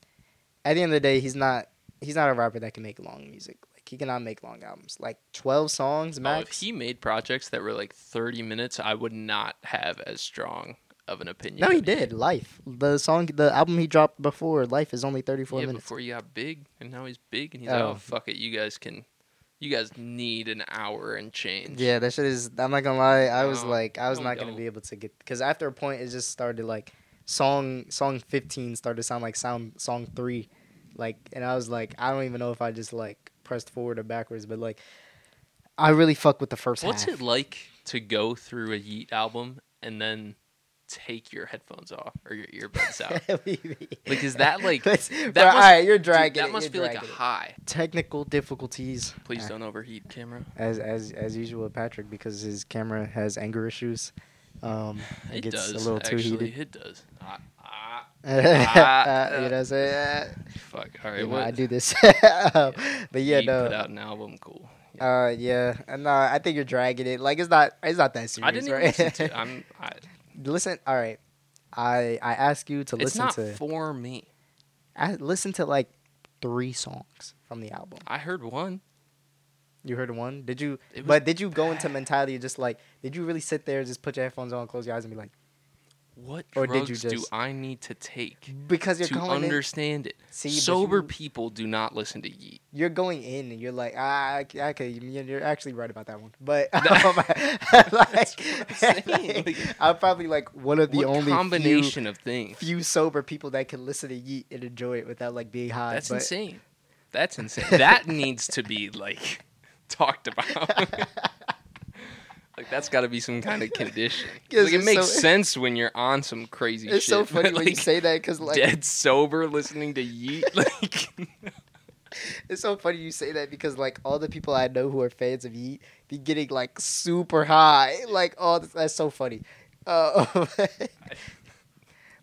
at the end of the day, he's not he's not a rapper that can make long music. Like he cannot make long albums. Like twelve songs Oh, if max. he made projects that were like 30 minutes, I would not have as strong of an opinion. no, he did. Life, the song, the album he dropped before Life is only thirty four yeah, minutes. before he got big, and now he's big, and he's oh. like, Oh. oh fuck it, you guys can, you guys need an hour and change. Yeah, that shit is. I'm not gonna lie. I was No, like, I was no, not gonna don't. be able to get because after a point, it just started like song song 15 started to sound like sound song three, like, and I was like, I don't even know if I just like pressed forward or backwards, but like, I really fuck with the first What's half. it like to go through a Yeat album and then take your headphones off or your earbuds out? <laughs> Like, is that, like- <laughs> Let's- that bro, must- all right, you're Dude, dragging. that it, must you're like a it. high. technical difficulties. Please Uh, don't overheat, camera. As as as usual with Patrick because his camera has anger issues. Um, it, It gets does. a little too actually, heated. it does. Ah, ah, <laughs> you know Ah, what I'm saying? fuck. All right, You know, what? I do this. Um, but yeah, no. put out an album. Cool. Uh, yeah, and no, I think you're dragging it. Like it's not, it's not that serious, I didn't even right? listen to. it. I'm. I, listen, all right. I I ask you to it's listen not to for me. I listen to like three songs from the album. I heard one. You heard one? Did you? But did you go into mentality just like? Did you really sit there, just put your headphones on, close your eyes, and be like, What Or drugs did you do I need to take because you're to going in, understand it? See, Sober you- people do not listen to Yeat. you're going in, and you're like, ah, okay, okay, you- you're actually right about that one. But <laughs> um, <laughs> like, <laughs> like, I'm probably like one of the what only few combination of things? few sober people that can listen to Yeat and enjoy it without like being high. That's but insane. That's insane. that needs to be like talked about. Like that's got to be some kind of condition. <laughs> Like it makes so- sense when you're on some crazy It's shit. so <laughs> funny but, when you say that because like dead sober listening to Yeat. <laughs> Like it's so funny you say that because like all the people I know who are fans of Yeat be getting like super high. Like oh, that's, so funny. Uh,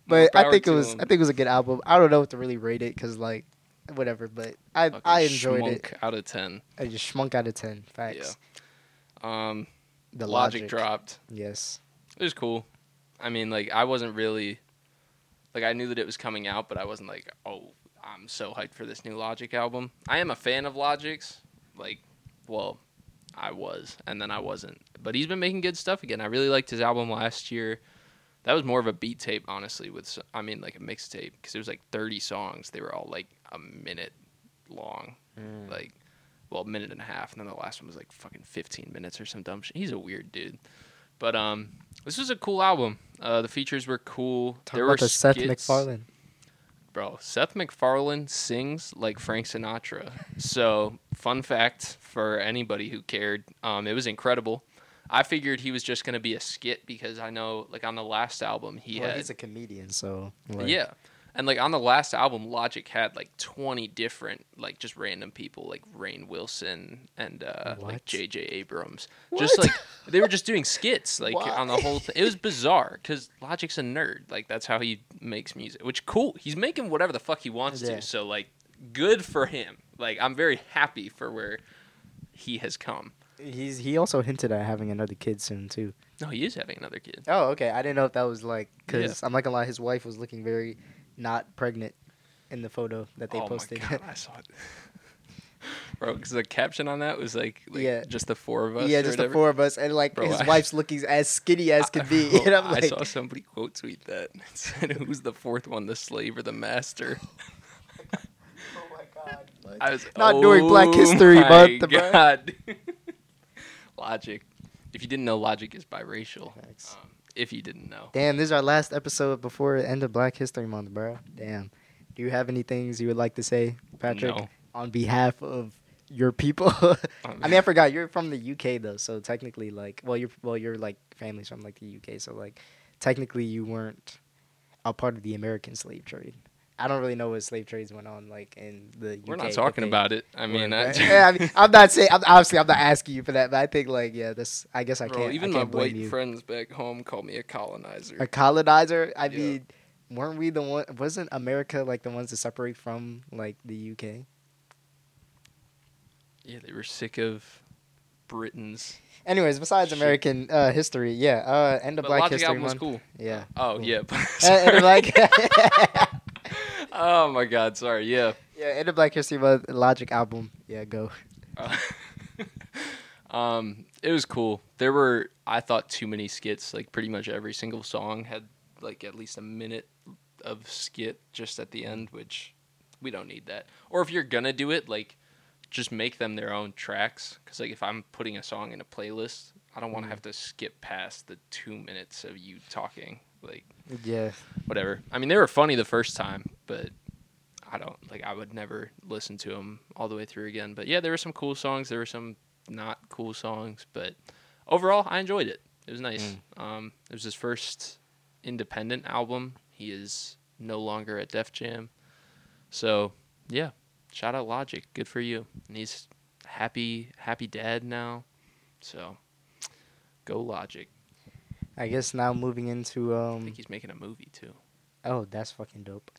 but I think it was 'em. I think it was a good album. I don't know what to really rate it because like whatever, but I Fucking I enjoyed it. Out of ten. I just schmunk out of ten. Facts. Um, The Logic, logic, dropped. Yes. It was cool. I mean, like I wasn't really like I knew that it was coming out, but I wasn't like, oh, I'm so hyped for this new Logic album. I am a fan of Logic's. Like, well, I was, and then I wasn't. But he's been making good stuff again. I really liked his album last year. That was more of a beat tape, honestly. With I mean, like a mixtape because it was like 30 songs. They were all like a minute long, Mm. like. Well, a minute and a half, and then the last one was like fucking 15 minutes or some dumb shit. He's a weird dude. But um, this was a cool album. Uh, the features were cool. Talk there about were the Seth. MacFarlane. Bro, Seth MacFarlane sings like Frank Sinatra. So, fun fact for anybody who cared, um, it was incredible. I figured he was just gonna be a skit because I know, like on the last album, he well, had he's a comedian, so like, yeah, and like on the last album, Logic had like twenty different like just random people like Rainn Wilson and uh, like What? J.J. Abrams. Just like they were just doing skits <laughs> like on the whole thing. It was bizarre because Logic's a nerd. Like that's how he makes music. Which cool. He's making whatever the fuck he wants Yeah. to. So like good for him. Like I'm very happy for where he has come. He's he also hinted at having another kid soon too. No, he is having another kid. Oh, okay. I didn't know if that was like because I'm not gonna lie, his wife was looking very not pregnant in the photo that they oh posted. my god, I saw it. <laughs> Bro, because the caption on that was like, like Yeah. just the four of us. yeah, just the four of us, and like Bro, his I- wife's looking as skinny as could <laughs> be. Bro, and I'm like, I saw somebody quote tweet that. <laughs> It said, "Who's the fourth one, the slave or the master?" oh my god. Like, I was Not during Black History "Oh Month, my bro." God. Logic. If you didn't know, Logic is biracial. Um, if you didn't know. Damn, this is our last episode before the end of Black History Month, bro. Damn. Do you have any things you would like to say, Patrick, No. on behalf of your people? <laughs> I mean, I forgot you're from the UK though, so technically, like, well, you're well, you're like family's from like the UK, so like, technically, you weren't a part of the American slave trade. I don't really know what slave trades went on like in the UK. We're not talking they- about it. I mean, I, <laughs> yeah, I mean, I'm not saying. I'm, obviously, I'm not asking you for that, but I think like, yeah, this. I guess I bro, can't. even I my can't blame white you. friends back home call me a colonizer. A colonizer. I Yeah. mean, weren't we the one? Wasn't America like the ones to separate from like the UK? yeah, they were sick of Britain's. Anyways, besides Shit. American uh, history, yeah, uh, end of But Black Logic History album was cool. Yeah. Oh cool. yeah. <laughs> Uh, end of Black. Oh my God, sorry. Yeah. yeah, end of Black History Month. Logic album. Yeah, go. Uh, <laughs> um, it was cool. There were, I thought, too many skits. Like pretty much every single song had like at least a minute of skit just at the end, which we don't need that. Or if you're gonna do it, like just make them their own tracks. Because like if I'm putting a song in a playlist, I don't want to Mhm. have to skip past the two minutes of you talking. Like Yeah. whatever. I mean, they were funny the first time, but I don't like. I would never listen to them all the way through again. But yeah, there were some cool songs. There were some not cool songs, but overall, I enjoyed it. It was nice. Um, it was his first independent album. He is no longer at Def Jam, so yeah. Shout out Logic. Good for you. And he's happy, happy dad now. So go Logic. I guess now moving into I um. think he's making a movie too. Oh, that's fucking dope.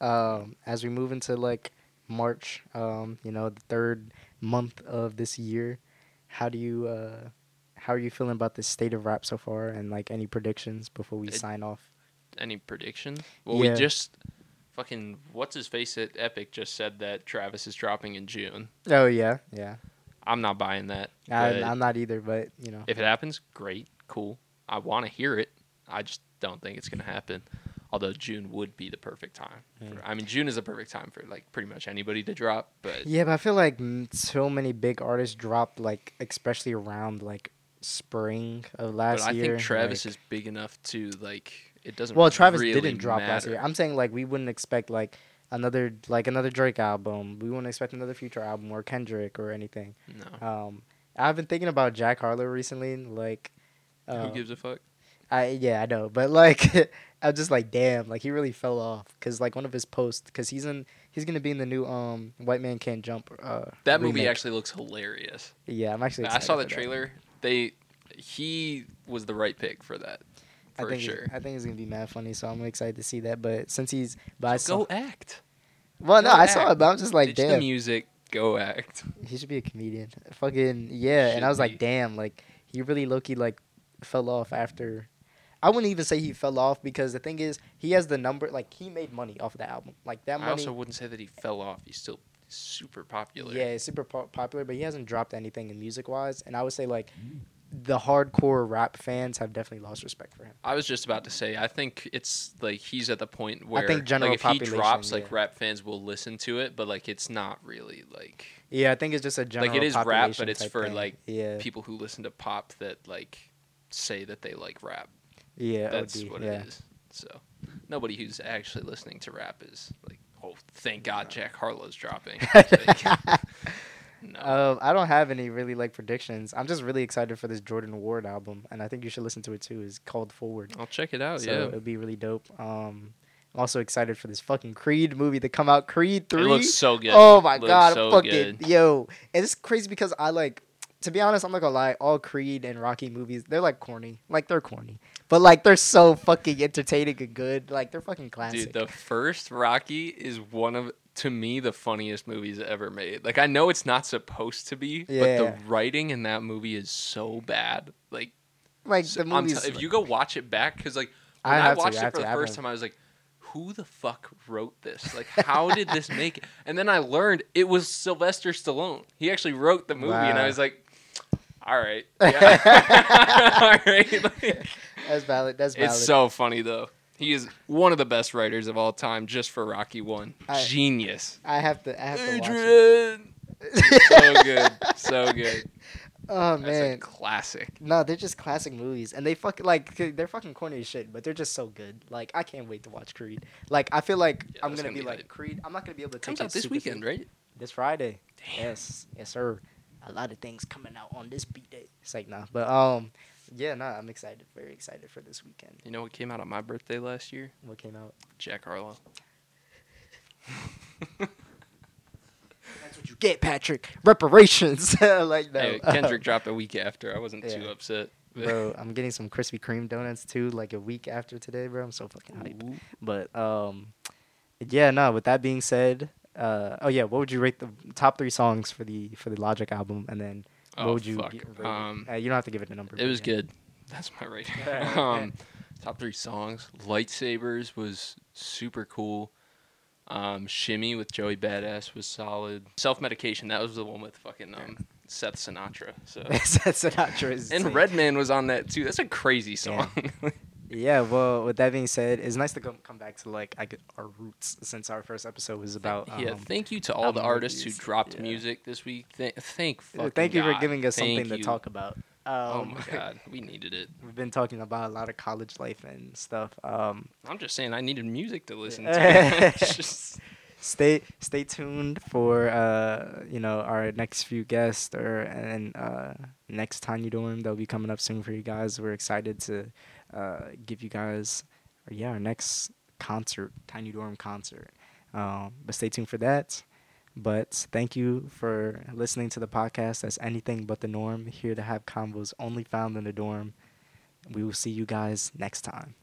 Um, as we move into like March, um, you know, the third month of this year, how do you uh, how are you feeling about the state of rap so far, and like any predictions before we It- sign off? any predictions? Well, Yeah. we just fucking what's his face at Epic just said that Travis is dropping in June. Oh yeah, yeah. I'm not buying that. I, I'm not either, but you know, if it happens, great, cool. I want to hear it. I just don't think it's gonna happen. Although June would be the perfect time. For, Mm. I mean, June is the perfect time for like pretty much anybody to drop. But yeah, but I feel like so many big artists dropped like, especially around like spring of last but I year. I think Travis like- is big enough to like it doesn't. Well, Travis really didn't drop last year. I'm saying like we wouldn't expect like another like another Drake album. We wouldn't expect another Future album or Kendrick or anything. No. Um, I've been thinking about Jack Harlow recently. Like, uh, Who gives a fuck? I yeah I know, but like <laughs> I'm just like damn, like he really fell off because like one of his posts because he's in he's gonna be in the new um White Man Can't Jump. Uh, That movie actually looks hilarious. Yeah, I'm actually. I saw the that. trailer. They he was the right pick for that. I For think it- sure. I think it's gonna be mad funny, so I'm excited to see that. But since he's, but I So saw, go act. well, no, go I saw it, but I'm just like, Ditch the damn, music. Go act. he should be a comedian. Fucking yeah, and I was like, damn, like he really low key like fell off after. I wouldn't even say he fell off because the thing is, he has the number. Like he made money off of that album. Like that I also wouldn't say that he fell off. He's still super popular. Yeah, super po- popular, but he hasn't dropped anything in music wise. And I would say like the hardcore rap fans have definitely lost respect for him. I was just about to say. I think it's like he's at the point where think general like if he population, drops, like yeah. rap fans will listen to it, but like it's not really like Yeah, I think it's just a general like it is rap, but it's for, thing. like, yeah, people who listen to pop that like say that they like rap. yeah, That's OD, what yeah. it is. So nobody who's actually listening to rap is like, oh, thank God Jack Harlow's dropping. <laughs> Like, no. Um, I don't have any really like predictions. I'm just really excited for this Jordan Ward album, and I think you should listen to it too. It's called Forward, I'll check it out. so yeah, it'll be really dope. Um, I'm also excited for this fucking Creed movie to come out. Creed three. it looks so good. Oh my Looks god, so fucking good. yo! And it's crazy because I like. To be honest, I'm not gonna lie. All Creed and Rocky movies, they're like corny. Like they're corny, but like they're so fucking entertaining and good. Like they're fucking classic. Dude, the first Rocky is one of to me the funniest movies ever made. Like I know it's not supposed to be, but the writing in that movie is so bad. Like like so- the movies. tell- if you go watch it back, because like when I I, to, watched I it for to, the first time, I was like, "Who the fuck wrote this? Like, how did this make it?" And then I learned it was Sylvester Stallone. He actually wrote the movie, and I was like, "All right, <laughs> yeah. <laughs> all right." Like, that's valid. That's valid. it's so funny though. He is one of the best writers of all time, just for Rocky One. I- Genius. I have to. I have to watch it. Adrian. so good, so good. <laughs> Oh That's a man. classic. No, they're just classic movies, and they fucking like they're fucking corny as shit, but they're just so good. Like I can't wait to watch Creed. Like I feel like Yeah, I'm gonna, gonna be be like. Creed. I'm not gonna be able to take Comes out this weekend, serious. right? This Friday. Damn. Yes, yes, sir. A lot of things coming out on this beat day. It's like nah, but um, yeah, nah, I'm excited. Very excited for this weekend. You know what came out on my birthday last year? What came out? Jack Harlow. That's what you get, Patrick. Reparations. <laughs> like that. Hey, <laughs> Kendrick dropped a week after. I wasn't too upset. bro, I'm getting some Krispy Kreme donuts too, like a week after today, bro. I'm so fucking hyped. But um, yeah, no. With that being said, uh, oh yeah, what would you rate the top three songs for the for the Logic album, and then what Oh, would you? Um, Uh, you don't have to give it a number. It was yeah. good. That's my rating. <laughs> um, top three songs. Lightsabers was super cool. Um, Shimmy with Joey Badass was solid. Self medication. That was the one with fucking um, Seth Sinatra. So <laughs> That's Sinatra is and. Redman was on that too. That's a crazy song. Yeah, <laughs> well, with that being said, it's nice to come come back to like our roots since our first episode was about. Um, yeah. Thank you to all the artists who dropped Yeah. music this week. Th- thank uh, thank you for giving us Thank something to talk about. Um, Oh my god, we needed it. <laughs> We've been talking about a lot of college life and stuff. Um, I'm just saying, I needed music to listen to. <laughs> <laughs> Just- stay stay tuned for uh you know our next few guests or and uh next tiny dorm they'll be coming up soon for you guys we're excited to uh give you guys yeah our next concert tiny dorm concert. Um but stay tuned for that. But thank you for listening to the podcast. That's anything but the norm. Here to have combos only found in the dorm. We will see you guys next time